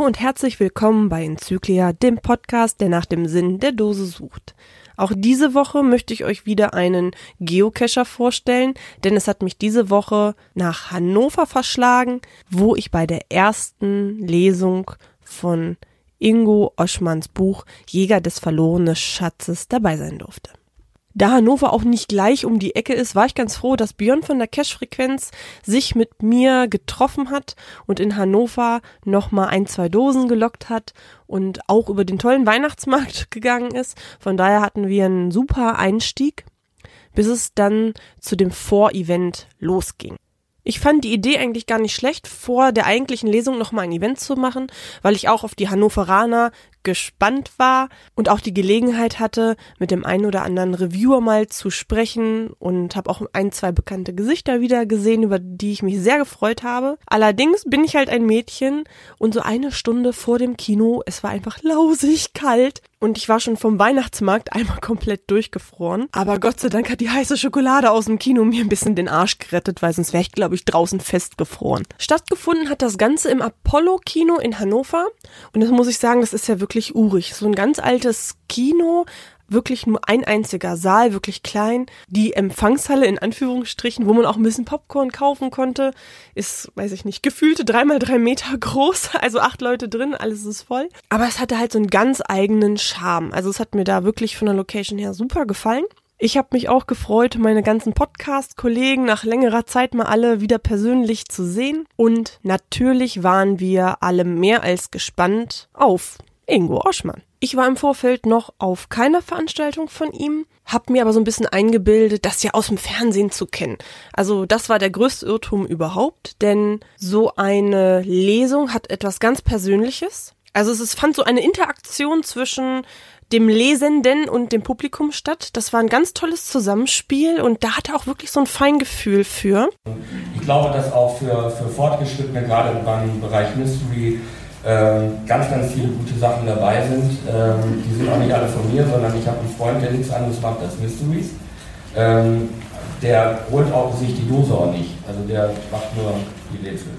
Und herzlich willkommen bei Enzyklia, dem Podcast, der nach dem Sinn der Dose sucht. Auch diese Woche möchte ich euch wieder einen Geocacher vorstellen, denn es hat mich diese Woche nach Hannover verschlagen, wo ich bei der ersten Lesung von Ingo Oschmanns Buch Jäger des verlorenen Schatzes dabei sein durfte. Da Hannover auch nicht gleich um die Ecke ist, war ich ganz froh, dass Björn von der Cash-Frequenz sich mit mir getroffen hat und in Hannover nochmal ein, zwei Dosen gelockt hat und auch über den tollen Weihnachtsmarkt gegangen ist. Von daher hatten wir einen super Einstieg, bis es dann zu dem Vorevent losging. Ich fand die Idee eigentlich gar nicht schlecht, vor der eigentlichen Lesung nochmal ein Event zu machen, weil ich auch auf die Hannoveraner gespannt war und auch die Gelegenheit hatte, mit dem einen oder anderen Reviewer mal zu sprechen und habe auch ein, zwei bekannte Gesichter wieder gesehen, über die ich mich sehr gefreut habe. Allerdings bin ich halt ein Mädchen und so eine Stunde vor dem Kino, es war einfach lausig kalt und ich war schon vom Weihnachtsmarkt einmal komplett durchgefroren. Aber Gott sei Dank hat die heiße Schokolade aus dem Kino mir ein bisschen den Arsch gerettet, weil sonst wäre ich, glaube ich, draußen festgefroren. Stattgefunden hat das Ganze im Apollo-Kino in Hannover. Und das muss ich sagen, das ist ja wirklich urig. So ein ganz altes Kino, wirklich nur ein einziger Saal, wirklich klein. Die Empfangshalle in Anführungsstrichen, wo man auch ein bisschen Popcorn kaufen konnte, ist, weiß ich nicht, gefühlte dreimal drei Meter groß, also acht Leute drin, alles ist voll. Aber es hatte halt so einen ganz eigenen Charme. Also es hat mir da wirklich von der Location her super gefallen. Ich habe mich auch gefreut, meine ganzen Podcast-Kollegen nach längerer Zeit mal alle wieder persönlich zu sehen. Und natürlich waren wir alle mehr als gespannt auf Ingo Oschmann. Ich war im Vorfeld noch auf keiner Veranstaltung von ihm, hab mir aber so ein bisschen eingebildet, das ja aus dem Fernsehen zu kennen. Also das war der größte Irrtum überhaupt, denn so eine Lesung hat etwas ganz Persönliches. Also es fand so eine Interaktion zwischen dem Lesenden und dem Publikum statt. Das war ein ganz tolles Zusammenspiel und da hatte er auch wirklich so ein Feingefühl für. Ich glaube, dass auch für, für Fortgeschrittene, gerade im Bereich Mystery, ähm, ganz, ganz viele gute Sachen dabei sind. Ähm, die sind auch nicht alle von mir, sondern ich habe einen Freund, der nichts anderes macht als Mysteries. Ähm, der holt auch sich die Dose auch nicht. Also der macht nur die Rätsel.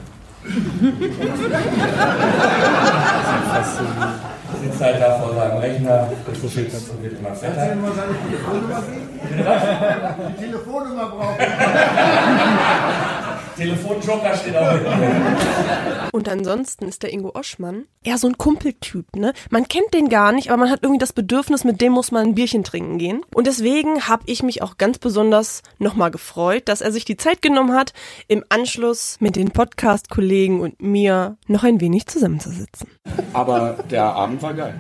sitzt halt da vor seinem Rechner und wird immer fetter. Kannst du mal seine Telefonnummer geben? Die Telefonnummer brauchen Telefonjoker steht auch. Und ansonsten ist der Ingo Oschmann eher so ein Kumpeltyp, ne? Man kennt den gar nicht, aber man hat irgendwie das Bedürfnis, mit dem muss man ein Bierchen trinken gehen. Und deswegen habe ich mich auch ganz besonders nochmal gefreut, dass er sich die Zeit genommen hat, im Anschluss mit den Podcast-Kollegen und mir noch ein wenig zusammenzusitzen. Aber der Abend war geil.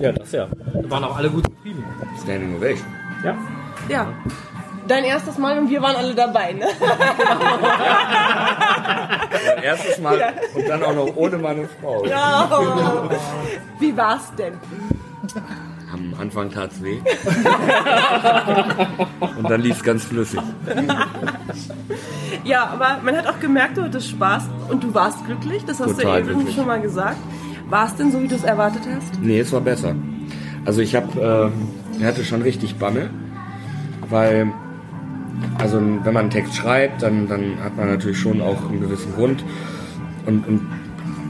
Ja, das ja. Da waren auch alle gut zufrieden. Standing Ovation. Ja. Ja dein erstes Mal und wir waren alle dabei, ne? Mein erstes Mal ja. und dann auch noch ohne meine Frau. Ja. Wie war's denn? Am Anfang tat's weh. und dann lief's ganz flüssig. Ja, aber man hat auch gemerkt, du hattest Spaß und du warst glücklich. Das hast Total du eben glücklich. schon mal gesagt. War es denn so, wie du es erwartet hast? Nee, es war besser. Also ich habe, äh, hatte schon richtig Banne, weil also wenn man einen Text schreibt, dann, dann hat man natürlich schon auch einen gewissen Grund und, und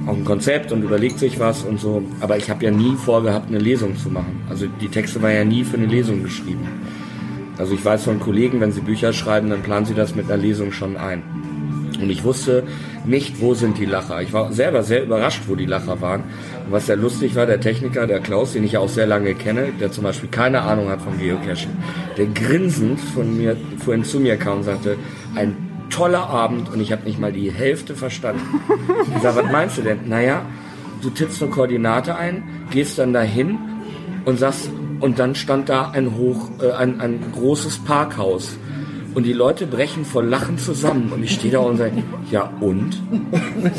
auch ein Konzept und überlegt sich was und so. Aber ich habe ja nie vorgehabt, eine Lesung zu machen. Also die Texte waren ja nie für eine Lesung geschrieben. Also ich weiß von Kollegen, wenn sie Bücher schreiben, dann planen sie das mit einer Lesung schon ein. Und ich wusste nicht, wo sind die Lacher. Ich war selber sehr überrascht, wo die Lacher waren. Was sehr lustig war, der Techniker, der Klaus, den ich ja auch sehr lange kenne, der zum Beispiel keine Ahnung hat vom Geocaching, der grinsend von mir vorhin zu mir kam und sagte, ein toller Abend und ich habe nicht mal die Hälfte verstanden. Ich sage, was meinst du denn? Naja, du tippst eine Koordinate ein, gehst dann dahin und sagst, und dann stand da ein hoch, äh, ein, ein großes Parkhaus und die Leute brechen vor Lachen zusammen und ich stehe da und sage, ja und?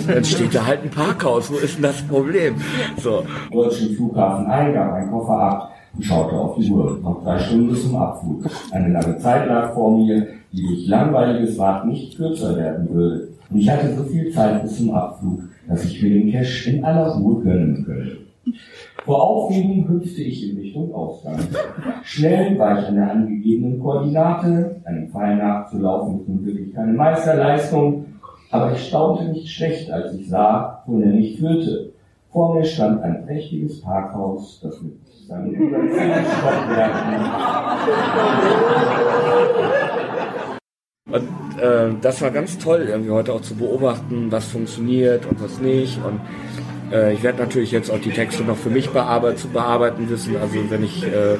Dann steht da halt ein Parkhaus, wo ist denn das Problem? So. Deutschen Flughafen Eingang, ein Koffer ab und schaute auf die Uhr. Noch drei Stunden bis zum Abflug. Eine lange Zeit lag vor mir, die durch langweiliges Warten nicht kürzer werden würde. Und ich hatte so viel Zeit bis zum Abflug, dass ich mir den Cash in aller Ruhe gönnen könnte. Vor Aufregung hüpfte ich in Richtung Ausgang. Schnell war ich an der angegebenen Koordinate. Einem Pfeil nachzulaufen ist nun wirklich keine Meisterleistung. Aber ich staunte nicht schlecht, als ich sah, wohin er mich führte. Vor mir stand ein prächtiges Parkhaus, das mit seinen über zehn Stockwerken. Und äh, das war ganz toll, irgendwie heute auch zu beobachten, was funktioniert und was nicht. Und äh, ich werde natürlich jetzt auch die Texte noch für mich bearbeit zu bearbeiten wissen. Also wenn ich äh,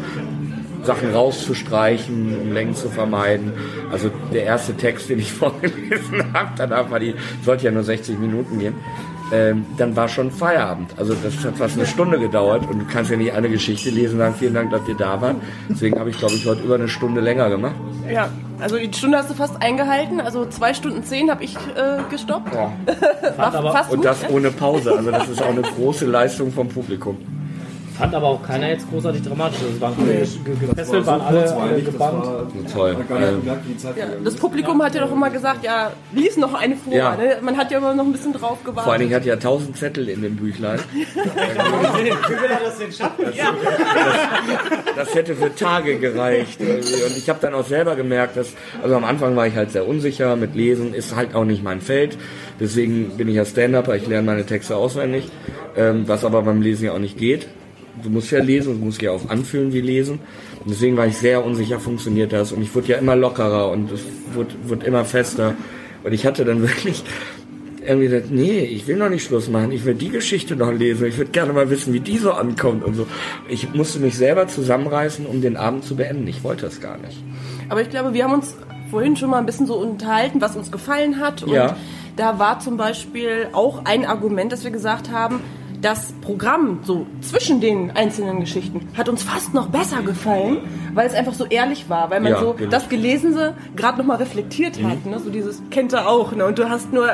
Sachen rauszustreichen, um Längen zu vermeiden. Also der erste Text, den ich vorgelesen habe, danach war die, sollte ja nur 60 Minuten gehen ähm, dann war schon Feierabend. Also das hat fast eine Stunde gedauert und du kannst ja nicht eine Geschichte lesen und sagen, vielen Dank, dass ihr da wart. Deswegen habe ich, glaube ich, heute über eine Stunde länger gemacht. Ja, also die Stunde hast du fast eingehalten. Also zwei Stunden zehn habe ich äh, gestoppt. Ja. fast und das ohne Pause. Also das ist auch eine große Leistung vom Publikum. Fand aber auch keiner jetzt großartig dramatisch. Also waren alle gefesselt, waren alle, alle gebannt. Toll. Ähm, ja, das Publikum hat ja doch immer gesagt, ja, lies noch eine vor. Ja. Ne? Man hat ja immer noch ein bisschen drauf gewartet. Vor allen Dingen hat ja tausend Zettel in dem Büchlein. Wie will er das denn schaffen? Das, das, das hätte für Tage gereicht. Und ich habe dann auch selber gemerkt, dass, also am Anfang war ich halt sehr unsicher mit Lesen, ist halt auch nicht mein Feld. Deswegen bin ich ja Stand-Upper, ich lerne meine Texte auswendig, ähm, was aber beim Lesen ja auch nicht geht du musst ja lesen, du musst ja auch anfühlen wie lesen. Und deswegen war ich sehr unsicher, funktioniert das. Und ich wurde ja immer lockerer und es wurde, wurde immer fester. Und ich hatte dann wirklich irgendwie gesagt, nee, ich will noch nicht Schluss machen, ich will die Geschichte noch lesen, ich würde gerne mal wissen, wie die so ankommt und so. Ich musste mich selber zusammenreißen, um den Abend zu beenden. Ich wollte das gar nicht. Aber ich glaube, wir haben uns vorhin schon mal ein bisschen so unterhalten, was uns gefallen hat. Und ja. da war zum Beispiel auch ein Argument, dass wir gesagt haben, das Programm so zwischen den einzelnen Geschichten hat uns fast noch besser gefallen, weil es einfach so ehrlich war, weil man ja, so genau. das Gelesene gerade nochmal reflektiert mhm. hat. Ne? So dieses kennt er auch. Ne? Und du hast nur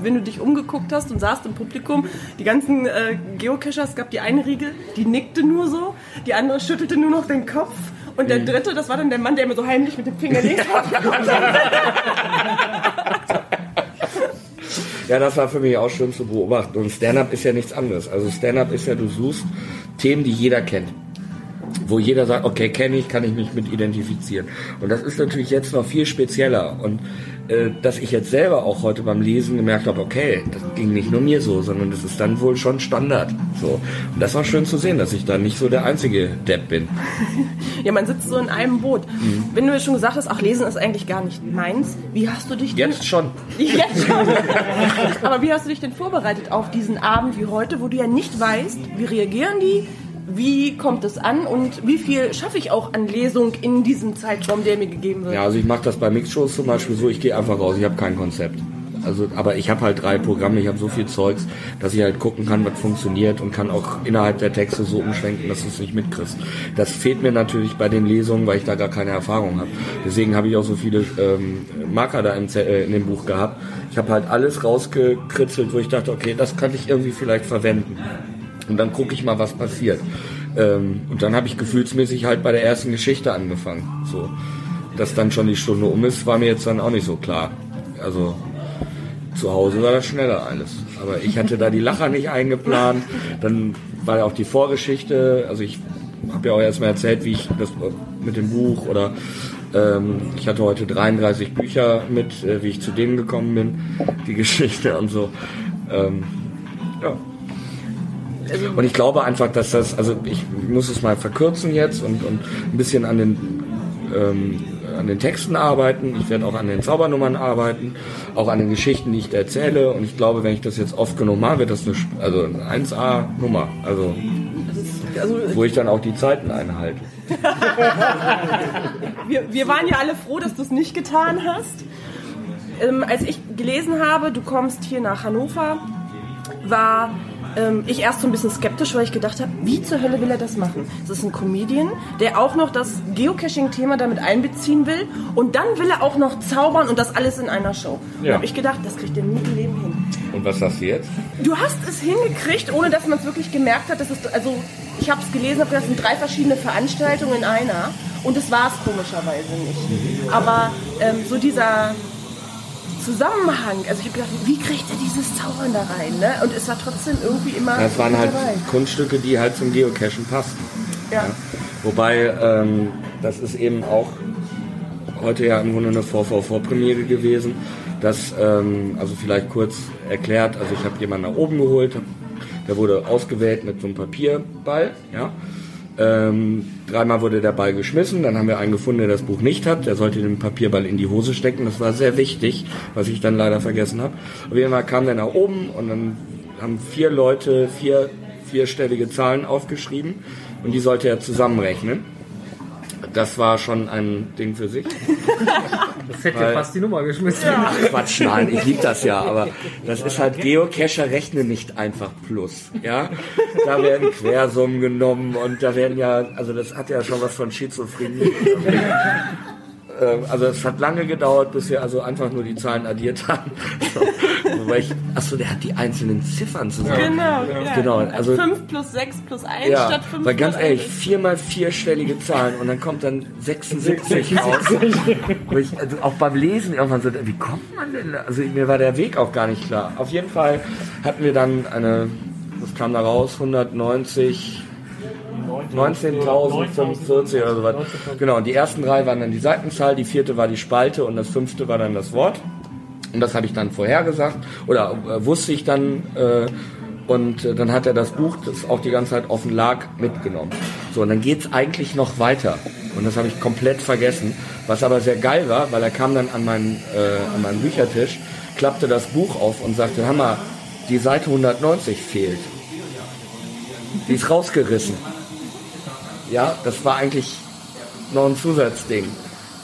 wenn du dich umgeguckt hast und saßt im Publikum, die ganzen äh, Geocacher, es gab die eine Riege, die nickte nur so, die andere schüttelte nur noch den Kopf und der mhm. dritte, das war dann der Mann, der immer so heimlich mit dem Finger links Ja, das war für mich auch schön zu beobachten. Und Stand-up ist ja nichts anderes. Also Stand-up ist ja, du suchst Themen, die jeder kennt. Wo jeder sagt, okay, kenne ich, kann ich mich mit identifizieren. Und das ist natürlich jetzt noch viel spezieller. Und äh, dass ich jetzt selber auch heute beim Lesen gemerkt habe, okay, das ging nicht nur mir so, sondern das ist dann wohl schon Standard. So. Und das war schön zu sehen, dass ich da nicht so der einzige Depp bin. ja, man sitzt so in einem Boot. Mhm. Wenn du schon gesagt hast, ach, Lesen ist eigentlich gar nicht meins, wie hast du dich denn... Jetzt schon. Jetzt schon. Aber wie hast du dich denn vorbereitet auf diesen Abend wie heute, wo du ja nicht weißt, wie reagieren die, wie kommt es an und wie viel schaffe ich auch an Lesung in diesem Zeitraum, der mir gegeben wird? Ja, also ich mache das bei Mixshows zum Beispiel so, ich gehe einfach raus, ich habe kein Konzept. Also, aber ich habe halt drei Programme, ich habe so viel Zeugs, dass ich halt gucken kann, was funktioniert und kann auch innerhalb der Texte so umschwenken, dass du es nicht mitkriegst. Das fehlt mir natürlich bei den Lesungen, weil ich da gar keine Erfahrung habe. Deswegen habe ich auch so viele ähm, Marker da im, äh, in dem Buch gehabt. Ich habe halt alles rausgekritzelt, wo ich dachte, okay, das kann ich irgendwie vielleicht verwenden. Und dann gucke ich mal, was passiert. Ähm, und dann habe ich gefühlsmäßig halt bei der ersten Geschichte angefangen. So, dass dann schon die Stunde um ist, war mir jetzt dann auch nicht so klar. Also zu Hause war das schneller alles. Aber ich hatte da die Lacher nicht eingeplant. Dann war ja auch die Vorgeschichte. Also ich habe ja auch erstmal erzählt, wie ich das mit dem Buch oder ähm, ich hatte heute 33 Bücher mit, äh, wie ich zu denen gekommen bin, die Geschichte und so. Ähm, ja. Also und ich glaube einfach, dass das, also ich muss es mal verkürzen jetzt und, und ein bisschen an den, ähm, an den Texten arbeiten. Ich werde auch an den Zaubernummern arbeiten, auch an den Geschichten, die ich da erzähle. Und ich glaube, wenn ich das jetzt oft genug mache, wird das eine, also eine 1A-Nummer. Also, also, wo ich dann auch die Zeiten einhalte. wir, wir waren ja alle froh, dass du es nicht getan hast. Ähm, als ich gelesen habe, du kommst hier nach Hannover, war ähm, ich erst so ein bisschen skeptisch, weil ich gedacht habe, wie zur Hölle will er das machen? Das ist ein Comedian, der auch noch das Geocaching-Thema damit einbeziehen will und dann will er auch noch zaubern und das alles in einer Show. Ja. Da habe ich gedacht, das kriegt er nie im Leben hin. Und was sagst du jetzt? Du hast es hingekriegt, ohne dass man es wirklich gemerkt hat. Das ist, also ich habe es gelesen, das sind drei verschiedene Veranstaltungen in einer und das war es komischerweise nicht. Aber ähm, so dieser Zusammenhang. Also ich habe gedacht, wie kriegt er dieses Zaubern da rein? Ne? Und es war trotzdem irgendwie immer. Es waren halt dabei. Kunststücke, die halt zum Geocachen passten. Ja. ja. Wobei, ähm, das ist eben auch heute ja im Grunde eine VV-Vorpremiere gewesen. Das, ähm, also vielleicht kurz erklärt, also ich habe jemanden nach oben geholt, Der wurde ausgewählt mit so einem Papierball, ja. Ähm, dreimal wurde der Ball geschmissen, dann haben wir einen gefunden, der das Buch nicht hat. Der sollte den Papierball in die Hose stecken. Das war sehr wichtig, was ich dann leider vergessen habe. Auf jeden Fall kam der nach oben und dann haben vier Leute vier vierstellige Zahlen aufgeschrieben und die sollte er zusammenrechnen. Das war schon ein Ding für sich. Das hätte ja fast die Nummer geschmissen. Ja. Quatsch, nein, ich liebe das ja, aber das ist halt Geocacher rechnen nicht einfach plus. Ja, da werden Quersummen genommen und da werden ja, also das hat ja schon was von Schizophrenie. Ähm, also es hat lange gedauert, bis wir also einfach nur die Zahlen addiert haben. Wobei ich, achso, der hat die einzelnen Ziffern zusammen. Genau, ja. genau. Also 5 plus 6 plus 1 ja, statt 5 weil ganz plus ehrlich, 1. viermal vierstellige Zahlen und dann kommt dann 76 raus. Ich, also auch beim Lesen irgendwann so, wie kommt man denn da? Also mir war der Weg auch gar nicht klar. Auf jeden Fall hatten wir dann eine, was kam da raus, 190 19.045 oder so was. Genau, und die ersten drei waren dann die Seitenzahl, die vierte war die Spalte und das fünfte war dann das Wort. Und das habe ich dann vorhergesagt oder äh, wusste ich dann. Äh, und äh, dann hat er das Buch, das auch die ganze Zeit offen lag, mitgenommen. So, und dann geht's eigentlich noch weiter. Und das habe ich komplett vergessen. Was aber sehr geil war, weil er kam dann an meinen, äh, an meinen Büchertisch, klappte das Buch auf und sagte, Hammer, die Seite 190 fehlt. Die ist rausgerissen. Ja, das war eigentlich noch ein Zusatzding.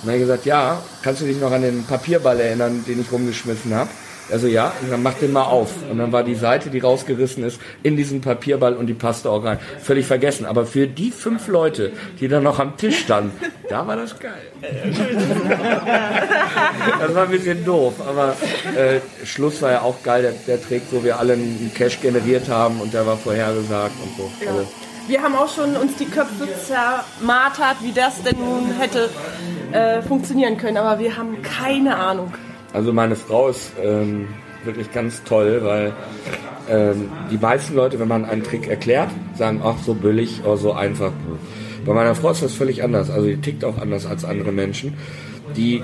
Und dann hat er gesagt, ja, kannst du dich noch an den Papierball erinnern, den ich rumgeschmissen habe? Also ja, und dann mach den mal auf. Und dann war die Seite, die rausgerissen ist, in diesen Papierball und die passte auch rein. Völlig vergessen. Aber für die fünf Leute, die dann noch am Tisch standen, da war das geil. das war ein bisschen doof. Aber äh, Schluss war ja auch geil, der, der Trick, wo wir alle einen Cash generiert haben und der war vorhergesagt und so. Ja. Also, Wir haben auch schon uns die Köpfe zermartert, wie das denn nun hätte äh, funktionieren können, aber wir haben keine Ahnung. Also meine Frau ist ähm, wirklich ganz toll, weil ähm, die meisten Leute, wenn man einen Trick erklärt, sagen, ach so billig oder so einfach. Bei meiner Frau ist das völlig anders. Also die tickt auch anders als andere Menschen. Die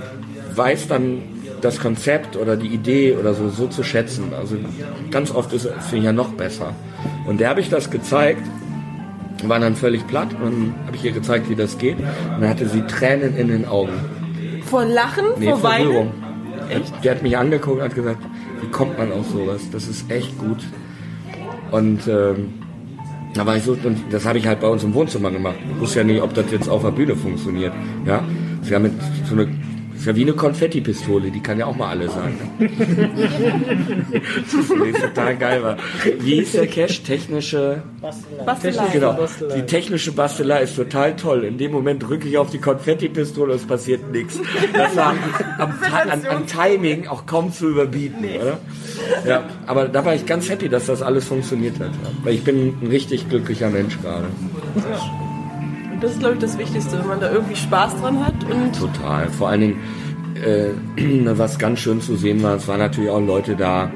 weiß dann das Konzept oder die Idee oder so so zu schätzen. Also ganz oft ist es ja noch besser. Und der habe ich das gezeigt, war dann völlig platt und dann habe ich ihr gezeigt, wie das geht. Und dann hatte sie Tränen in den Augen. Vor Lachen, Nee, vor Weinen. Verwirrung. Der hat mich angeguckt und hat gesagt, wie kommt man auf sowas? Das ist echt gut. Und ähm, da war ich so, und das habe ich halt bei uns im Wohnzimmer gemacht. Ich wusste ja nicht, ob das jetzt auf der Bühne funktioniert. Ja, ist ja mit so eine, ist ja wie eine Konfettipistole, die kann ja auch mal alle sagen. das ist total geil war. Wie ist der Cash? Technische Bastelei. Genau. Die technische Bastelei ist total toll. In dem Moment drücke ich auf die Konfettipistole und es passiert nichts. Das war am, an, an Timing auch kaum zu überbieten, oder? Ja, aber da war ich ganz happy, dass das alles funktioniert hat. Weil ich bin ein richtig glücklicher Mensch gerade. Das ist, glaube ich, das Wichtigste, wenn man da irgendwie Spaß dran hat und Total. Vor allen Dingen, äh, was ganz schön zu sehen war, es waren natürlich auch Leute da,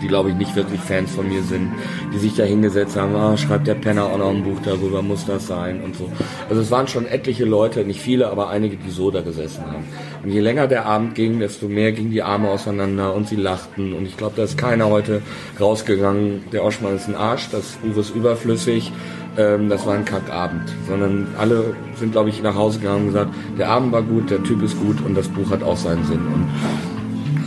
die glaube ich nicht wirklich Fans von mir sind, die sich da hingesetzt haben, ah, schreibt der Penner auch noch ein Buch darüber, muss das sein und so. Also es waren schon etliche Leute, nicht viele, aber einige, die so da gesessen haben. Und je länger der Abend ging, desto mehr gingen die Arme auseinander und sie lachten. Und ich glaube, da ist keiner heute rausgegangen, der Oschmann ist ein Arsch, das Buch ist überflüssig, ähm, das war ein Kackabend. Sondern alle sind, glaube ich, nach Hause gegangen und gesagt, der Abend war gut, der Typ ist gut und das Buch hat auch seinen Sinn. Und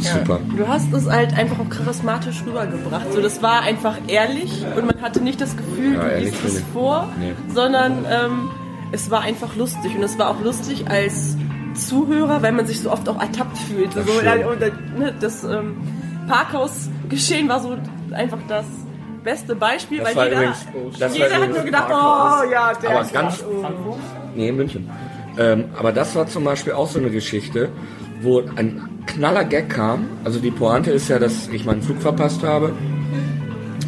super. du hast es halt einfach auch charismatisch rübergebracht. So, das war einfach ehrlich und man hatte nicht das Gefühl, Ja, du liest es vor, Nee. sondern ähm, es war einfach lustig und es war auch lustig als Zuhörer, weil man sich so oft auch ertappt fühlt. Ach, so, und, ne, das ähm, Parkhaus-Geschehen war so einfach das beste Beispiel, Das weil jeder, übrigens- das jeder hat nur gedacht, oh ja, der Aber ist ganz- oh. Nee, in München. Ähm, aber das war zum Beispiel auch so eine Geschichte, wo ein knaller Gag kam. Also die Pointe ist ja, dass ich meinen Flug verpasst habe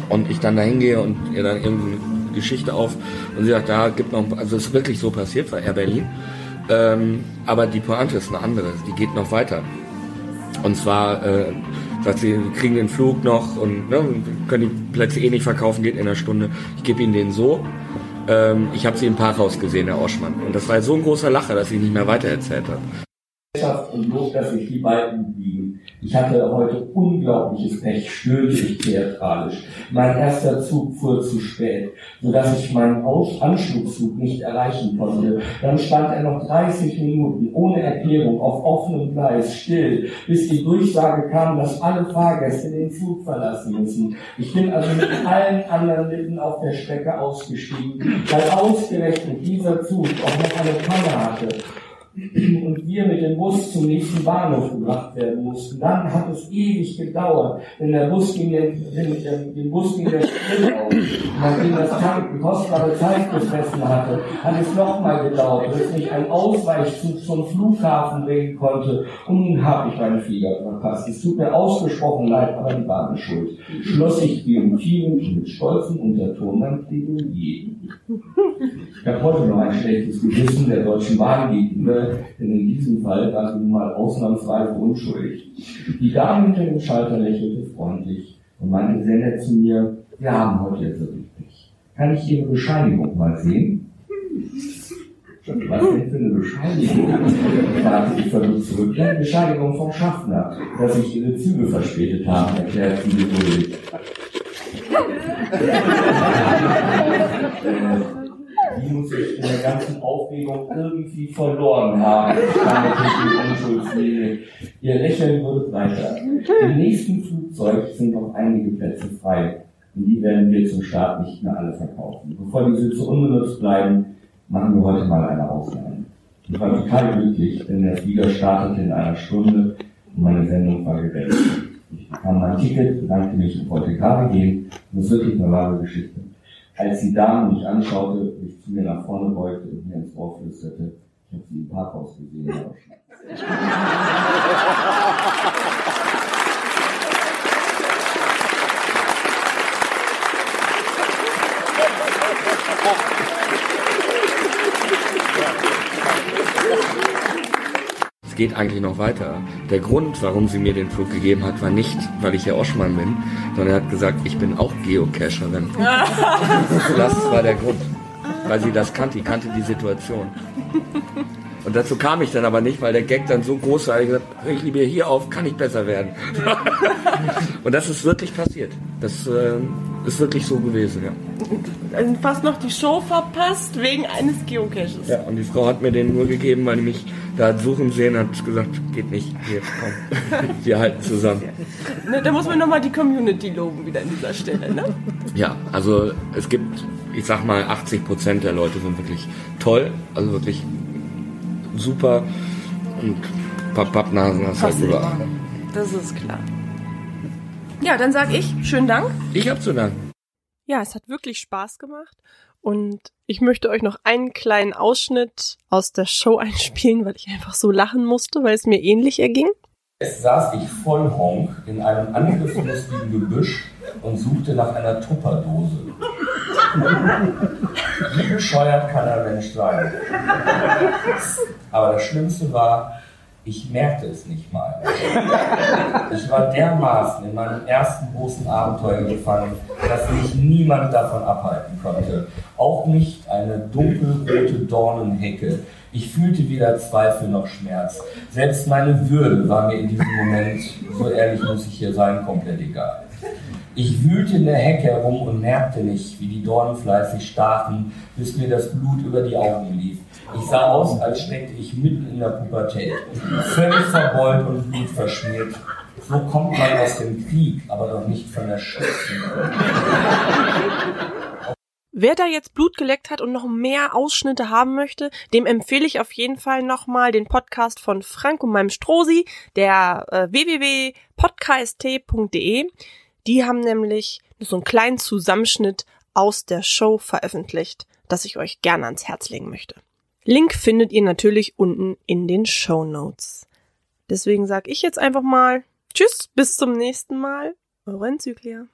und ich dann da hingehe und ihr dann irgendeine Geschichte auf und sie sagt, da gibt noch, also es ist wirklich so passiert bei Air Berlin. Ähm, aber die Pointe ist eine andere, die geht noch weiter. Und zwar äh, sagt sie, wir kriegen den Flug noch und ne, können die Plätze eh nicht verkaufen, geht in einer Stunde. Ich gebe ihnen den so. Ähm, ich habe sie im Parkhaus gesehen, Herr Oschmann. Und das war so ein großer Lacher, dass ich nicht mehr weitererzählt habe. Und Lob, dass sich die beiden liegen. Ich hatte heute unglaubliches Pech, stöhnte ich theatralisch. Mein erster Zug fuhr zu spät, sodass ich meinen Aus Anschlusszug nicht erreichen konnte. Dann stand er noch 30 Minuten ohne Erklärung auf offenem Gleis still, bis die Durchsage kam, dass alle Fahrgäste den Zug verlassen müssen. Ich bin also mit allen anderen mitten auf der Strecke ausgestiegen, weil ausgerechnet dieser Zug auch noch eine Panne hatte und wir mit dem Bus zum nächsten Bahnhof gebracht werden mussten. Dann hat es ewig gedauert, denn der Bus ging den, den, den Bus ging der Sprit auf. Nachdem das Tank kostbare Zeit gefressen hatte, hat es nochmal gedauert, bis ich einen Ausweichzug zum Flughafen bringen konnte. Und nun habe ich meinen Flieger verpasst. Es tut mir ausgesprochen leid, aber die Bahn ist schuld. Schloss ich triumphierend und mit stolzem Unterton mein Plädoyer. Ich habe heute noch ein schlechtes Gewissen der Deutschen Bahn gegenüber, denn in diesem Fall war sie nun mal ausnahmsweise unschuldig. Die Dame hinter dem Schalter lächelte freundlich und meinte sehr nett zu mir, wir haben heute jetzt wirklich Pech. Kann ich Ihre Bescheinigung mal sehen? Was denn für eine Bescheinigung? fragte ich verliebt zurück. Ja, Bescheinigung vom Schaffner, dass sich Ihre Züge verspätet haben, erklärt sie geduldig. die muss ich in der ganzen Aufregung irgendwie verloren haben. Ihr Lächeln wird weiter. Im nächsten Flugzeug sind noch einige Plätze frei. Und die werden wir zum Start nicht mehr alle verkaufen. Bevor die Sitze unbenutzt bleiben, machen wir heute mal eine Ausnahme. Ich war total glücklich, denn der Flieger startete in einer Stunde und meine Sendung war gerettet. Ich bekam mein Ticket, bedankte mich und wollte gerade gehen. Das ist wirklich eine wahre Geschichte. Als die Dame mich anschaute, sich zu mir nach vorne beugte und mir ins Ohr flüsterte, ich habe sie im Parkhaus gesehen, aber geht eigentlich noch weiter. Der Grund, warum sie mir den Flug gegeben hat, war nicht, weil ich Herr Oschmann bin, sondern er hat gesagt, ich bin auch Geocacherin. das war der Grund. Weil sie das kannte, die kannte die Situation. Und dazu kam ich dann aber nicht, weil der Gag dann so groß war, ich gesagt, ich liebe hier auf, kann ich besser werden. und das ist wirklich passiert. Das äh, ist wirklich so gewesen, ja. Fast noch die Show verpasst wegen eines Geocaches. Ja, und die Frau hat mir den nur gegeben, weil die mich da hat suchen sehen, hat gesagt, geht nicht, hier, komm, wir halten zusammen. Ne, da muss man nochmal die Community loben wieder an dieser Stelle, ne? Ja, also es gibt, ich sag mal, 80 Prozent der Leute sind wirklich toll, also wirklich super und Pappnasen hast halt überall. Das ist klar. Ja, dann sag ich, schönen Dank. Ich hab zu danken. Ja, es hat wirklich Spaß gemacht und ich möchte euch noch einen kleinen Ausschnitt aus der Show einspielen, weil ich einfach so lachen musste, weil es mir ähnlich erging. Es saß ich voll Honk in einem angriffslustigen Gebüsch und suchte nach einer Tupperdose. Wie bescheuert kann ein Mensch sein? Aber das Schlimmste war, ich merkte es nicht mal. Ich war dermaßen in meinem ersten großen Abenteuer gefangen, dass mich niemand davon abhalten konnte. Auch nicht eine dunkelrote Dornenhecke. Ich fühlte weder Zweifel noch Schmerz. Selbst meine Würde war mir in diesem Moment, so ehrlich muss ich hier sein, komplett egal. Ich wühlte in der Hecke herum und merkte nicht, wie die Dornen fleißig stachen, bis mir das Blut über die Augen lief. Ich sah aus, als steckte ich mitten in der Pubertät, völlig verbeult und blutverschmiert. So kommt man aus dem Krieg, aber doch nicht von der Schützen. Wer da jetzt Blut geleckt hat und noch mehr Ausschnitte haben möchte, dem empfehle ich auf jeden Fall nochmal den Podcast von Frank und meinem Strosi, der äh, www.podcast.de. Die haben nämlich so einen kleinen Zusammenschnitt aus der Show veröffentlicht, das ich euch gerne ans Herz legen möchte. Link findet ihr natürlich unten in den Show Notes. Deswegen sage ich jetzt einfach mal Tschüss, bis zum nächsten Mal. Eure Enzyklia.